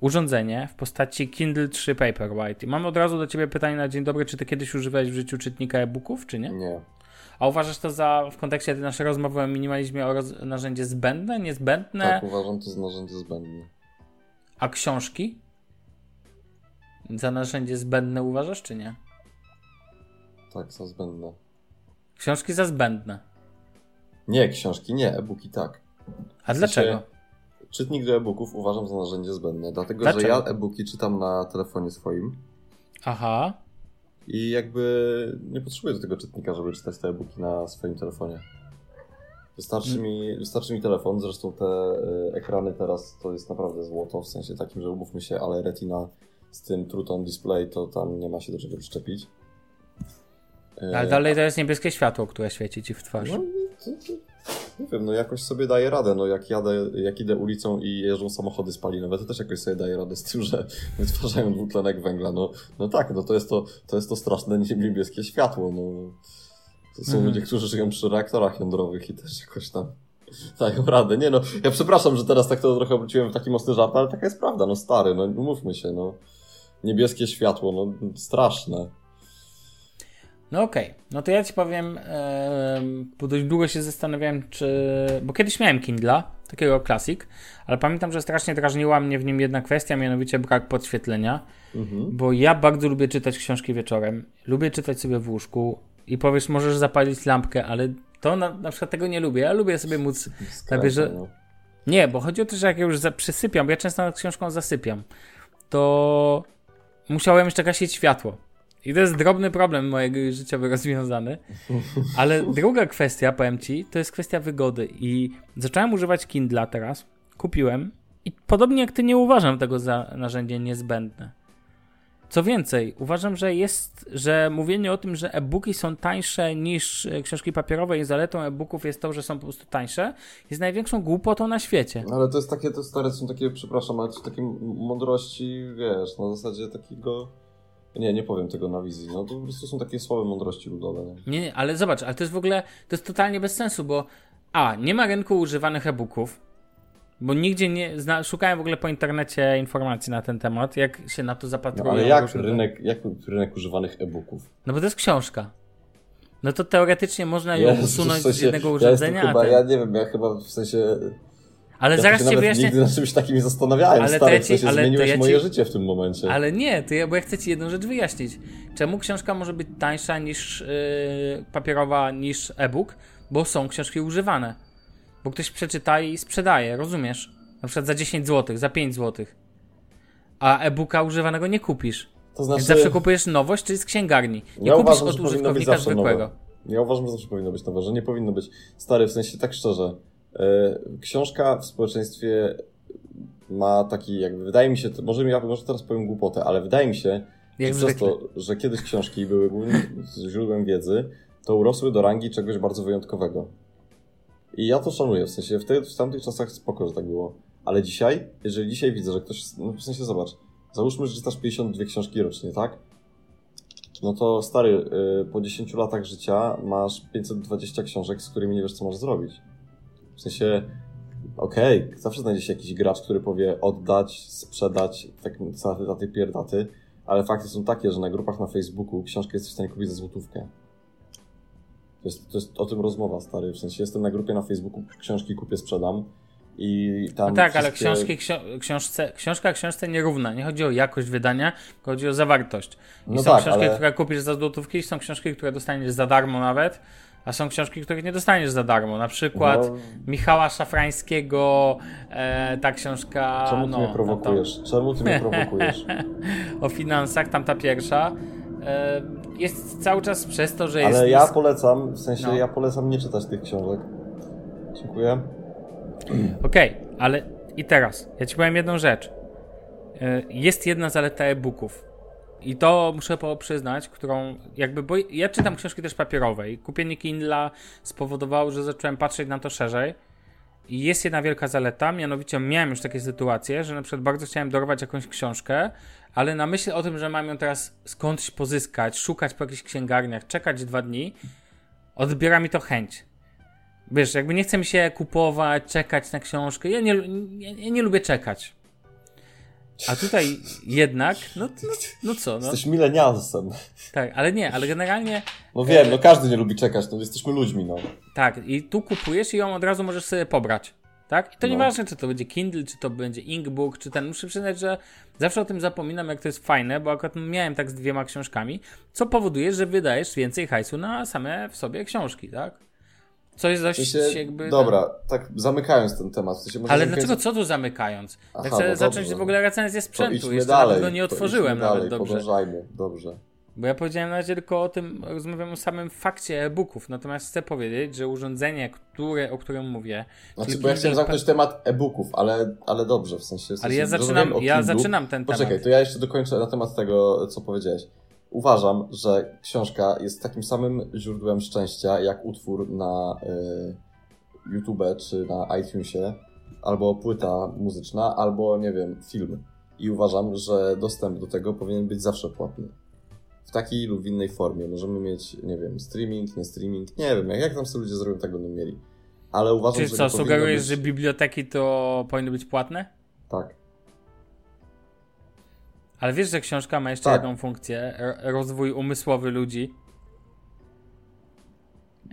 urządzenie w postaci Kindle 3 Paperwhite. I mam od razu do Ciebie pytanie na dzień dobry, czy Ty kiedyś używałeś w życiu czytnika e-booków, czy nie? Nie. A uważasz to za, w kontekście tej naszej rozmowy o minimalizmie, o roz, narzędzie zbędne, niezbędne, Tak, uważam to za narzędzie zbędne. a książki? Za narzędzie zbędne uważasz, czy nie? Tak, za zbędne. Książki za zbędne. Nie, książki nie, e-booki tak. A W sensie- dlaczego? Czytnik do e-booków uważam za narzędzie zbędne, dlatego Dlaczego? że ja e-booki czytam na telefonie swoim Aha. i jakby nie potrzebuję do tego czytnika, żeby czytać te e-booki na swoim telefonie. Wystarczy, Mm. mi, wystarczy mi telefon, zresztą te y, ekrany teraz to jest naprawdę złoto, w sensie takim, że umówmy się, ale Retina z tym True Tone Display to tam nie ma się do czego przyczepić. Y, Ale dalej to jest niebieskie światło, które świeci ci w twarz. No, to, to, nie wiem, no jakoś sobie daję radę, no jak jadę, jak idę ulicą i jeżdżą samochody spalinowe, to też jakoś sobie daję radę z tym, że wytwarzają dwutlenek węgla, no, no tak, no to jest to, to jest to straszne niebieskie światło, no. To są Mhm. ludzie, którzy żyją przy reaktorach jądrowych i też jakoś tam dają radę. Nie no, ja przepraszam, że teraz tak to trochę obróciłem w taki mocny żart, ale taka jest prawda, no stary, no umówmy się, no. Niebieskie światło, no straszne. No okej, okay. no to ja ci powiem, yy, bo dość długo się zastanawiałem, czy. Bo kiedyś miałem Kindla, takiego Classic, ale pamiętam, że strasznie drażniła mnie w nim jedna kwestia, mianowicie brak podświetlenia, mhm. bo ja bardzo lubię czytać książki wieczorem, lubię czytać sobie w łóżku i powiesz, możesz zapalić lampkę, ale to na, na przykład tego nie lubię. Ja lubię sobie móc. Skrajka, że... No. Nie, bo chodzi o to, że jak ja już przysypiam, bo ja często nad książką zasypiam, to musiałem jeszcze gasić światło. I to jest drobny problem mojego życiowy rozwiązany. Ale druga kwestia, powiem ci, to jest kwestia wygody. I zacząłem używać Kindla teraz. Kupiłem. I podobnie jak ty nie uważam tego za narzędzie niezbędne. Co więcej, uważam, że jest, że mówienie o tym, że e-booki są tańsze niż e, książki papierowe i zaletą e-booków jest to, że są po prostu tańsze, jest największą głupotą na świecie. Ale to jest takie, to stare są takie, przepraszam, ale to takie mądrości, wiesz, na zasadzie takiego nie, nie powiem tego na wizji. No to po prostu są takie słabe mądrości ludowe. Nie? nie, nie, ale zobacz, ale to jest w ogóle, to jest totalnie bez sensu, bo a, nie ma rynku używanych e-booków, bo nigdzie nie, zna, szukałem w ogóle po internecie informacji na ten temat, jak się na to zapatrują. No, ale jak rynek, jak rynek używanych e-booków? No bo to jest książka. No to teoretycznie można ją Jezus, usunąć w sensie, z jednego urządzenia. Ja, chyba, ten... ja nie wiem, ja chyba w sensie ale ja zaraz ci wyjaśnię. Nigdy nad czymś takim nie zastanawiałem, ale stary, w sensie ale zmieniłeś ja ci... moje życie w tym momencie. Ale nie, to ja, bo ja chcę ci jedną rzecz wyjaśnić. Czemu książka może być tańsza niż yy, papierowa, niż e-book? Bo są książki używane. Bo ktoś przeczyta i sprzedaje, rozumiesz? Na przykład za 10 zł, za 5 zł. A e-booka używanego nie kupisz. To znaczy... Więc zawsze kupujesz nowość, czyli z księgarni. Nie ja kupisz uważam, od użytkownika zwykłego. Nowe. Ja uważam, że zawsze powinno być nowe, że nie powinno być stary, w sensie tak szczerze książka w społeczeństwie ma taki, jakby wydaje mi się, może, ja, może teraz powiem głupotę, ale wydaje mi się, Jak że przez to, że kiedyś książki były głównym źródłem wiedzy, to urosły do rangi czegoś bardzo wyjątkowego. I ja to szanuję, w sensie w, te, w tamtych czasach spoko, że tak było. Ale dzisiaj, jeżeli dzisiaj widzę, że ktoś, no w sensie zobacz, załóżmy, że czytasz 52 książki rocznie, tak? No to stary, y, po 10 latach życia masz 520 książek, z którymi nie wiesz, co masz zrobić. W sensie, okej, okay, zawsze znajdzie się jakiś gracz, który powie oddać, sprzedać, tak daty pierdaty, ale fakty są takie, że na grupach na Facebooku książkę jesteś w stanie kupić za złotówkę. To jest, to jest o tym rozmowa, stary. W sensie jestem na grupie na Facebooku, książki kupię, sprzedam. I tam no tak, wszystkie... ale książki, książce, książka książce nierówna. Nie chodzi o jakość wydania, tylko chodzi o zawartość. I no są tak, książki, ale... które kupisz za złotówki, są książki, które dostaniesz za darmo nawet. A są książki, których nie dostaniesz za darmo. Na przykład no. Michała Szafrańskiego, e, ta książka. Czemu ty no, mnie prowokujesz? To... Czemu ty mnie prowokujesz? o finansach, tamta pierwsza. E, jest cały czas przez to, że jest. Ale ja polecam, w sensie no. ja polecam nie czytać tych książek. Dziękuję. Okej, okay, ale i teraz, ja ci powiem jedną rzecz. E, jest jedna zaleta e-booków i to muszę przyznać, którą jakby, bo ja czytam książki też papierowe i kupienie Kindla spowodowało, że zacząłem patrzeć na to szerzej. I jest jedna wielka zaleta, mianowicie miałem już takie sytuacje, że na przykład bardzo chciałem dorwać jakąś książkę, ale na myśl o tym, że mam ją teraz skądś pozyskać, szukać po jakichś księgarniach, czekać dwa dni, odbiera mi to chęć. Wiesz, jakby nie chcę mi się kupować, czekać na książkę. Ja nie, ja, ja nie lubię czekać. A tutaj jednak, no, no, no co? No. Jesteś milenialsem. Tak, ale nie, ale generalnie... No wiem, no każdy nie lubi czekać, no jesteśmy ludźmi, no. Tak, i tu kupujesz i ją od razu możesz sobie pobrać. Tak? I to no. nieważne, czy to będzie Kindle, czy to będzie Inkbook, czy ten. Muszę przyznać, że zawsze o tym zapominam, jak to jest fajne, bo akurat miałem tak z dwiema książkami, co powoduje, że wydajesz więcej hajsu na same w sobie książki, tak? Co jest dość w sensie, jakby... Dobra, tak zamykając ten temat. W sensie Ale zamykając... dlaczego co tu zamykając? Aha, ja chcę no zacząć dobrze. w ogóle recenzję sprzętu. Jeszcze dalej, go nie otworzyłem dalej, nawet dobrze. Podążajmy, dobrze. Bo ja powiedziałem na razie tylko o tym, rozmawiam o samym fakcie e-booków, natomiast chcę powiedzieć, że urządzenie, które, o którym mówię... Znaczy, bo ja chciałem zamknąć temat e-booków, ale, ale dobrze, w sensie... W sensie ale ja zaczynam, ja zaczynam ten Poczekaj, temat. to ja jeszcze dokończę na temat tego, co powiedziałeś uważam, że książka jest takim samym źródłem szczęścia jak utwór na y, YouTube czy na iTunesie, albo płyta muzyczna, albo nie wiem, film. I uważam, że dostęp do tego powinien być zawsze płatny. W takiej lub innej formie. Możemy mieć, nie wiem, streaming, nie streaming, nie wiem, jak, jak tam sobie ludzie zrobią, tak będą mieli. Ale uważam, Czyli że. co, sugerujesz, być... że biblioteki to powinny być płatne? Tak. Ale wiesz, że książka ma jeszcze tak. jedną funkcję, rozwój umysłowy ludzi.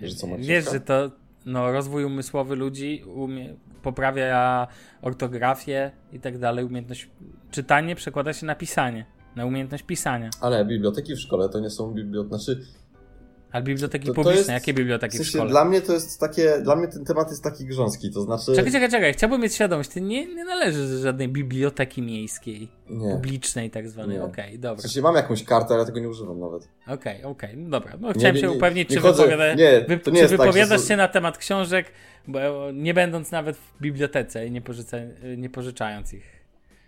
Że co ma Wiesz, książka? że to no, rozwój umysłowy ludzi umie, poprawia ortografię i tak dalej, umiejętność czytanie przekłada się na pisanie, na umiejętność pisania. Ale biblioteki w szkole to nie są biblioteki, znaczy Ale biblioteki To- to publiczne, jest- jakie biblioteki w w sensie szkole? dla mnie to jest takie, dla mnie ten temat jest taki grząski, to znaczy... Czekaj, czekaj, czekaj, chciałbym mieć świadomość, ty nie, nie należysz do żadnej biblioteki miejskiej, Nie. publicznej tak zwanej. Okej, W dobra. sensie mam jakąś kartę, ale tego nie używam nawet. Okej, okej, no dobra. No, chciałem nie, się nie, upewnić, nie czy, chodzę- wypowiada, nie, to nie czy tak, że wypowiadasz są- się na temat książek, bo, nie będąc nawet w bibliotece i nie, pożyca, nie pożyczając ich.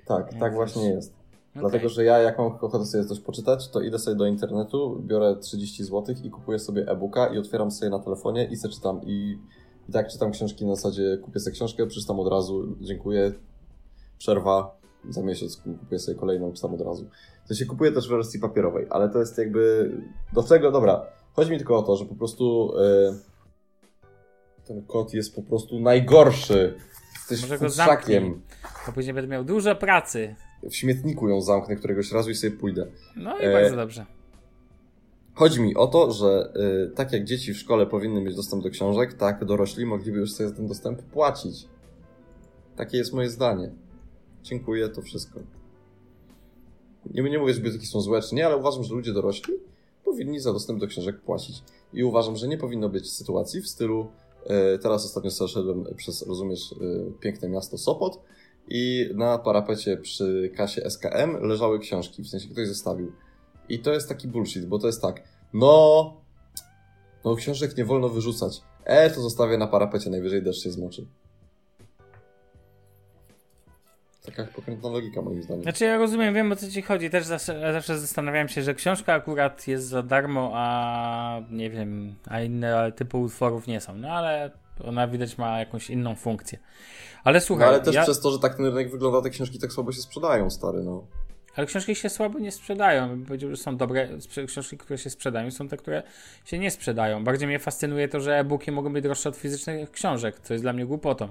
Tak, tak właśnie jest. Okej. Dlatego, że ja jak mam ochotę sobie coś poczytać, to idę sobie do internetu, biorę 30 zł i kupuję sobie e-booka i otwieram sobie na telefonie i se czytam. I, I tak czytam książki na zasadzie kupię sobie książkę, przeczytam od razu, dziękuję, przerwa, za miesiąc kupuję sobie kolejną, czytam od razu. To się kupuję też w wersji papierowej, ale to jest jakby... Do czego? Dobra, chodzi mi tylko o to, że po prostu e, ten kod jest po prostu najgorszy. Jesteś Może go futrzakiem. Bo później będę miał dużo pracy. W śmietniku ją zamknę któregoś razu i sobie pójdę. No i E, bardzo dobrze. Chodzi mi o to, że y, tak jak dzieci w szkole powinny mieć dostęp do książek, tak dorośli mogliby już sobie za ten dostęp płacić. Takie jest moje zdanie. Dziękuję, to wszystko. Nie, nie mówię, że biblioteki są złe czy nie, ale uważam, że ludzie dorośli powinni za dostęp do książek płacić. I uważam, że nie powinno być sytuacji w stylu y, teraz ostatnio sobie szedłem przez, rozumiesz, y, piękne miasto Sopot i na parapecie przy kasie SKM leżały książki, w sensie ktoś zostawił. I to jest taki bullshit, bo to jest tak, no, no książek nie wolno wyrzucać. E, to zostawię na parapecie, najwyżej deszcz się zmoczy. Taka pokrętna logika moim zdaniem. Znaczy ja rozumiem, wiem o co ci chodzi. Też zawsze, zawsze zastanawiałem się, że książka akurat jest za darmo, a nie wiem, a inne typy utworów nie są. No ale ona widać ma jakąś inną funkcję. Ale No, słuchaj, ale też ja, przez to, że tak ten rynek wygląda, te książki tak słabo się sprzedają, stary, no. ale książki się słabo nie sprzedają. Powiedział, że są dobre książki, które się sprzedają, są te, które się nie sprzedają. Bardziej mnie fascynuje to, że e-booki mogą być droższe od fizycznych książek, co jest dla mnie głupotą.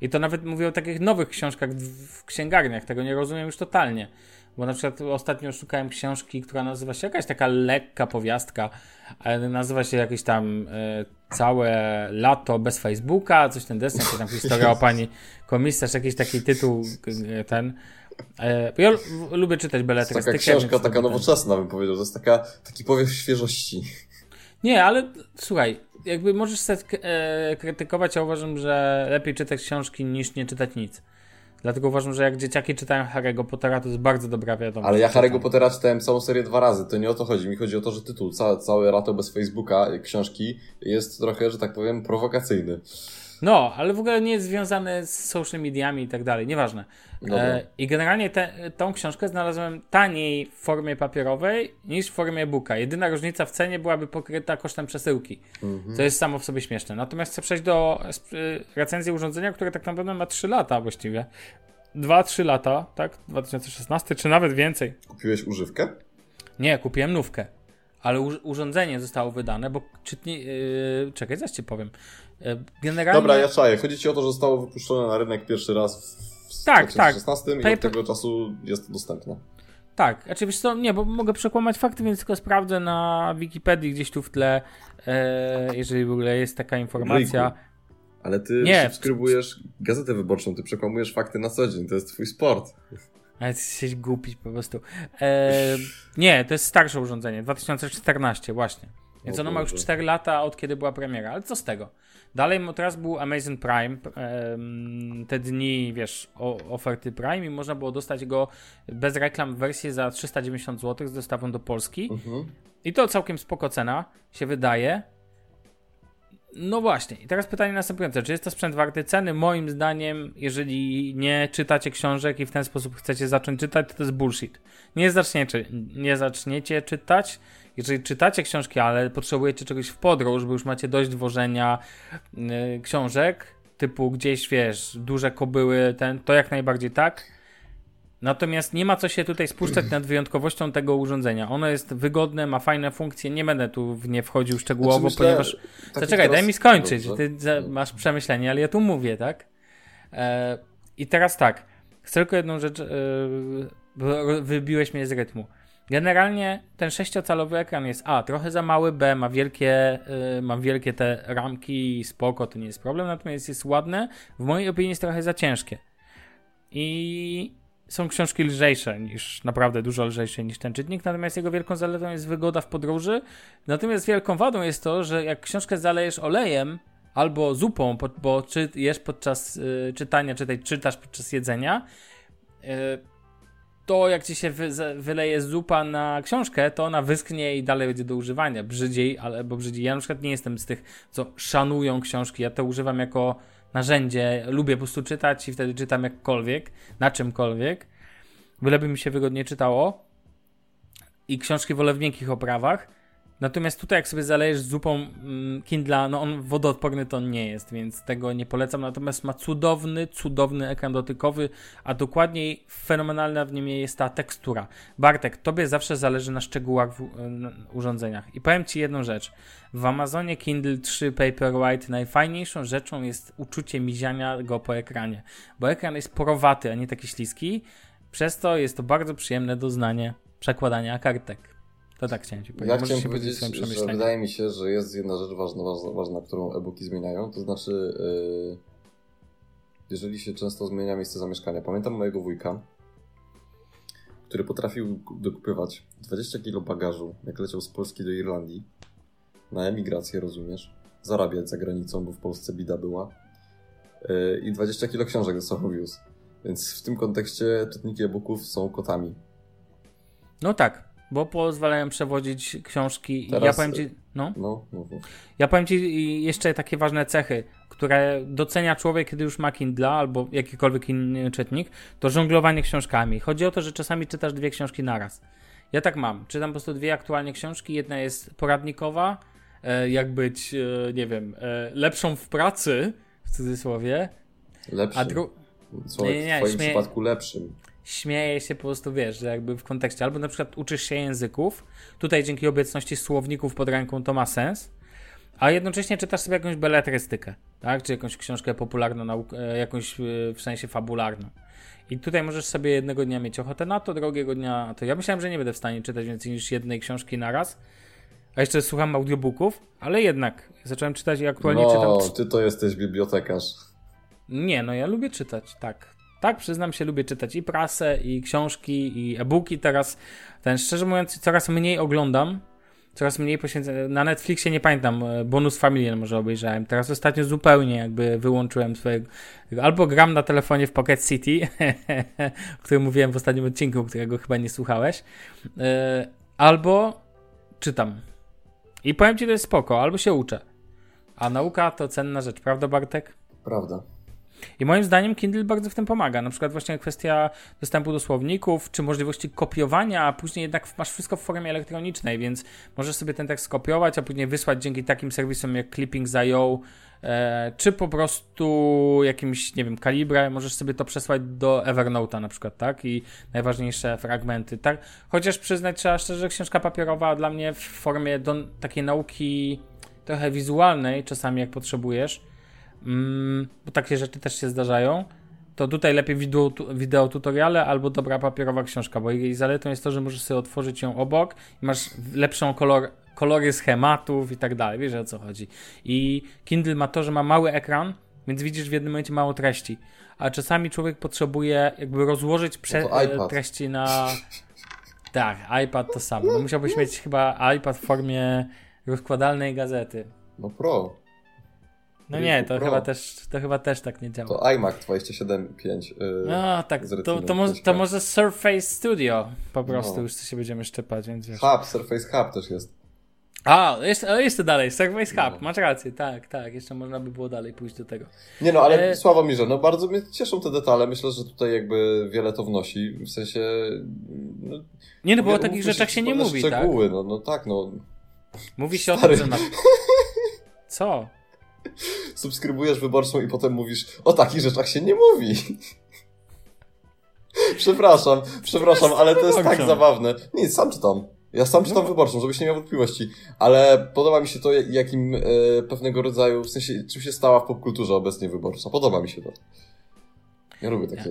I to nawet mówię o takich nowych książkach w księgarniach, tego nie rozumiem już totalnie. Bo na przykład ostatnio szukałem książki, która nazywa się jakaś taka lekka powiastka, ale nazywa się jakieś tam e, całe lato bez Facebooka, coś ten desen, czy tam historia o pani komisarz, jakiś taki tytuł e, ten. E, ja lubię czytać To jest beletrystykę. taka książka, taka nowoczesna, bym powiedział. To jest taka, taki powiew świeżości. Nie, ale słuchaj, jakby możesz sobie krytykować, a uważam, że lepiej czytać książki niż nie czytać nic. Dlatego uważam, że jak dzieciaki czytają Harry'ego Pottera, to jest bardzo dobra wiadomość. Ale ja. Harry'ego Pottera czytałem całą serię dwa razy, to nie o to chodzi. Mi chodzi o to, że tytuł, całe, całe lato bez Facebooka, y, książki, jest trochę, że tak powiem, prowokacyjny. No, ale w ogóle nie jest związane z social mediami i tak dalej, nieważne. Dobra. E, I generalnie te, tą książkę znalazłem taniej w formie papierowej niż w formie e-booka. Jedyna różnica w cenie byłaby pokryta kosztem przesyłki, Mhm. co jest samo w sobie śmieszne. Natomiast chcę przejść do y, recenzji urządzenia, które tak naprawdę ma 3 lata właściwie. 2-3 lata, tak? 2016, czy nawet więcej. Kupiłeś używkę? Nie, kupiłem nówkę. Ale urządzenie zostało wydane, bo czytnie. Yy, czekaj, zaś ci powiem. Yy, generalnie. Dobra, ja czaję. Chodzi ci o to, że zostało wypuszczone na rynek pierwszy raz w Tak, tak. 2016 i Paper- od tego czasu jest dostępne. Tak, znaczy wiesz co, nie, bo mogę przekłamać fakty, więc tylko sprawdzę na Wikipedii gdzieś tu w tle, e, jeżeli w ogóle jest taka informacja. Ryjku. Ale ty Nie. subskrybujesz gazetę wyborczą, ty przekłamujesz fakty na co dzień, to jest twój sport. Ale jesteś głupi po prostu. E, nie, to jest starsze urządzenie, 2014 właśnie. Więc ono ma już Boże. 4 lata od kiedy była premiera, ale co z tego? Dalej teraz był Amazon Prime, te dni, wiesz, o, oferty Prime i można było dostać go bez reklam w wersji za 390 zł z dostawą do Polski. Mhm. I to całkiem spoko cena się wydaje. No właśnie, i teraz pytanie następujące. Czy jest to sprzęt warty ceny? Moim zdaniem, jeżeli nie czytacie książek i w ten sposób chcecie zacząć czytać, to to jest bullshit. Nie zaczniecie, nie zaczniecie czytać. Jeżeli czytacie książki, ale potrzebujecie czegoś w podróż, bo już macie dość dwożenia yy, książek, typu gdzieś, wiesz, duże kobyły, ten, to jak najbardziej tak. Natomiast nie ma co się tutaj spuszczać nad wyjątkowością tego urządzenia. Ono jest wygodne, ma fajne funkcje. Nie będę tu w nie wchodził szczegółowo, Znaczy, myślę, ponieważ. Zaczekaj, teraz- daj mi skończyć. Ty masz przemyślenie, ale ja tu mówię, tak? E, I teraz tak. Chcę tylko jedną rzecz. Bo wybiłeś mnie z rytmu. Generalnie ten 6-calowy ekran jest A, trochę za mały, B, ma wielkie, yy, ma wielkie te ramki, spoko, to nie jest problem, natomiast jest ładne, w mojej opinii jest trochę za ciężkie. I są książki lżejsze niż, naprawdę dużo lżejsze niż ten czytnik, natomiast jego wielką zaletą jest wygoda w podróży, natomiast wielką wadą jest to, że jak książkę zalejesz olejem albo zupą, bo czy jesz podczas y, czytania, czy czytasz podczas jedzenia, y, to jak ci się wy, wyleje zupa na książkę, to ona wyschnie i dalej będzie do używania. Brzydziej, ale bo brzydziej. Ja na przykład nie jestem z tych, co szanują książki. Ja to używam jako narzędzie. Lubię po prostu czytać i wtedy czytam jakkolwiek, na czymkolwiek. Byleby mi się wygodnie czytało. I książki wolę w miękkich oprawach. Natomiast tutaj, jak sobie zalejesz zupą mm, Kindla, no on wodoodporny to nie jest, więc tego nie polecam. Natomiast ma cudowny, cudowny ekran dotykowy, a dokładniej fenomenalna w nim jest ta tekstura. Bartek, tobie zawsze zależy na szczegółach w na urządzeniach. I powiem ci jedną rzecz. W Amazonie Kindle 3 Paperwhite najfajniejszą rzeczą jest uczucie miziania go po ekranie, bo ekran jest porowaty, a nie taki śliski. Przez to jest to bardzo przyjemne doznanie przekładania kartek. To tak chciałem ci powiedzieć. Ja chciałem powiedzieć, że wydaje mi się, że jest jedna rzecz ważna, ważna, ważna którą e-booki zmieniają, to znaczy yy, jeżeli się często zmienia miejsce zamieszkania. Pamiętam mojego wujka, który potrafił dokupywać 20 kg bagażu, jak leciał z Polski do Irlandii, na emigrację, rozumiesz? Zarabiać za granicą, bo w Polsce bida była. Yy, I 20 kg książek ze sobą wiózł. Więc w tym kontekście czytniki e-booków są kotami. No tak, bo pozwalają przewodzić książki. Teraz, ja powiem ci, no, no, no, no. Ja powiem ci jeszcze takie ważne cechy, które docenia człowiek, kiedy już ma Kindle albo jakikolwiek inny czytnik, to żonglowanie książkami. Chodzi o to, że czasami czytasz dwie książki naraz. Ja tak mam. Czytam po prostu dwie aktualnie książki. Jedna jest poradnikowa, e, jak być, e, nie wiem, e, lepszą w pracy, w cudzysłowie. Lepszym. A dru... Co, nie, nie, w twoim śmie... przypadku lepszym śmieje się po prostu, wiesz, że jakby w kontekście, albo na przykład uczysz się języków, tutaj dzięki obecności słowników pod ręką to ma sens, a jednocześnie czytasz sobie jakąś beletrystykę, tak, czy jakąś książkę popularną, e, jakąś e, w sensie fabularną. I tutaj możesz sobie jednego dnia mieć ochotę na to, drugiego dnia to. Ja myślałem, że nie będę w stanie czytać więcej niż jednej książki na raz. A jeszcze słucham audiobooków, ale jednak zacząłem czytać i aktualnie no, czytam. No, ty to jesteś bibliotekarz. Nie, no ja lubię czytać, tak. Tak, przyznam się, lubię czytać i prasę, i książki, i e-booki. Teraz, ten szczerze mówiąc, coraz mniej oglądam. Coraz mniej poświęcę. Na Netflixie nie pamiętam, e, bonus Family może obejrzałem. Teraz ostatnio zupełnie jakby wyłączyłem swojego. Albo gram na telefonie w Pocket City, o którym mówiłem w ostatnim odcinku, którego chyba nie słuchałeś. E, albo czytam. I powiem ci, to jest spoko, albo się uczę. A nauka to cenna rzecz, prawda, Bartek? Prawda. I moim zdaniem Kindle bardzo w tym pomaga. Na przykład właśnie kwestia dostępu do słowników, czy możliwości kopiowania, a później jednak masz wszystko w formie elektronicznej, więc możesz sobie ten tekst skopiować, a później wysłać dzięki takim serwisom jak Clipping.io, e, czy po prostu jakimś, nie wiem, kalibre, możesz sobie to przesłać do Evernote'a na przykład, tak? I najważniejsze fragmenty, tak? Chociaż przyznać trzeba szczerze, że książka papierowa dla mnie w formie do takiej nauki trochę wizualnej, czasami jak potrzebujesz, mm, bo takie rzeczy też się zdarzają, to tutaj lepiej wideo, wideo tutoriale albo dobra papierowa książka, bo jej zaletą jest to, że możesz sobie otworzyć ją obok i masz lepszą kolor, kolory schematów i tak dalej, wiesz o co chodzi. I Kindle ma to, że ma mały ekran, więc widzisz w jednym momencie mało treści, a czasami człowiek potrzebuje jakby rozłożyć prze- no treści na... Tak, iPad to samo. No, musiałbyś mieć chyba iPad w formie rozkładalnej gazety. No pro. No nie, to chyba, też, to chyba też tak nie działa. To iMac 27.5. Yy, no tak, to, to, może, to może Surface Studio po prostu no. już się będziemy szczepać, więc wiesz. Hub, Surface Hub też jest. A, jest, jeszcze dalej, Surface Hub, no. masz rację, tak, tak, jeszcze można by było dalej pójść do tego. Nie no, ale e... Sławomirze, no bardzo mnie cieszą te detale, myślę, że tutaj jakby wiele to wnosi, w sensie... No, nie no, bo o takich rzeczach się nie mówi, szczegóły, tak? szczegóły, no, no tak, no. Mówi się Stary. o tym, że na... Co? Subskrybujesz wyborczą i potem mówisz, o takich rzeczach się nie mówi. przepraszam, przepraszam, ale to jest tak zabawne. Nic, sam czytam. Ja sam czytam no. wyborczą, żebyś nie miał wątpliwości, ale podoba mi się to, jakim e, pewnego rodzaju, w sensie, czym się stała w popkulturze obecnie wyborcza. Podoba mi się to. Ja lubię takie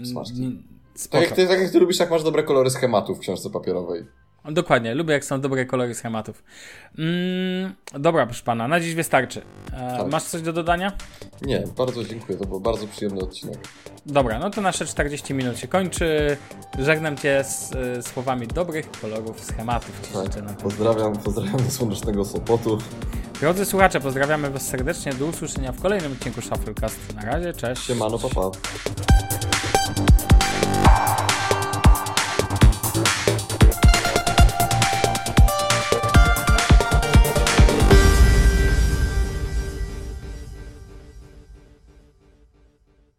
ja, smaczki. Tak jak, ty, tak jak ty lubisz, jak masz dobre kolory schematów w książce papierowej. Dokładnie, lubię jak są dobre kolory schematów. Mm, dobra, proszę pana, na dziś wystarczy. E, Tak. masz coś do dodania? Nie, bardzo dziękuję, to był bardzo przyjemny odcinek. Dobra, no to nasze 40 minut się kończy. Żegnam cię z e, słowami dobrych kolorów schematów. Tak. Pozdrawiam, pozdrawiam do słonecznego Sopotu. Drodzy słuchacze, pozdrawiamy Was serdecznie. Do usłyszenia w kolejnym odcinku Shufflecast. Na razie, cześć. Siemano, papa.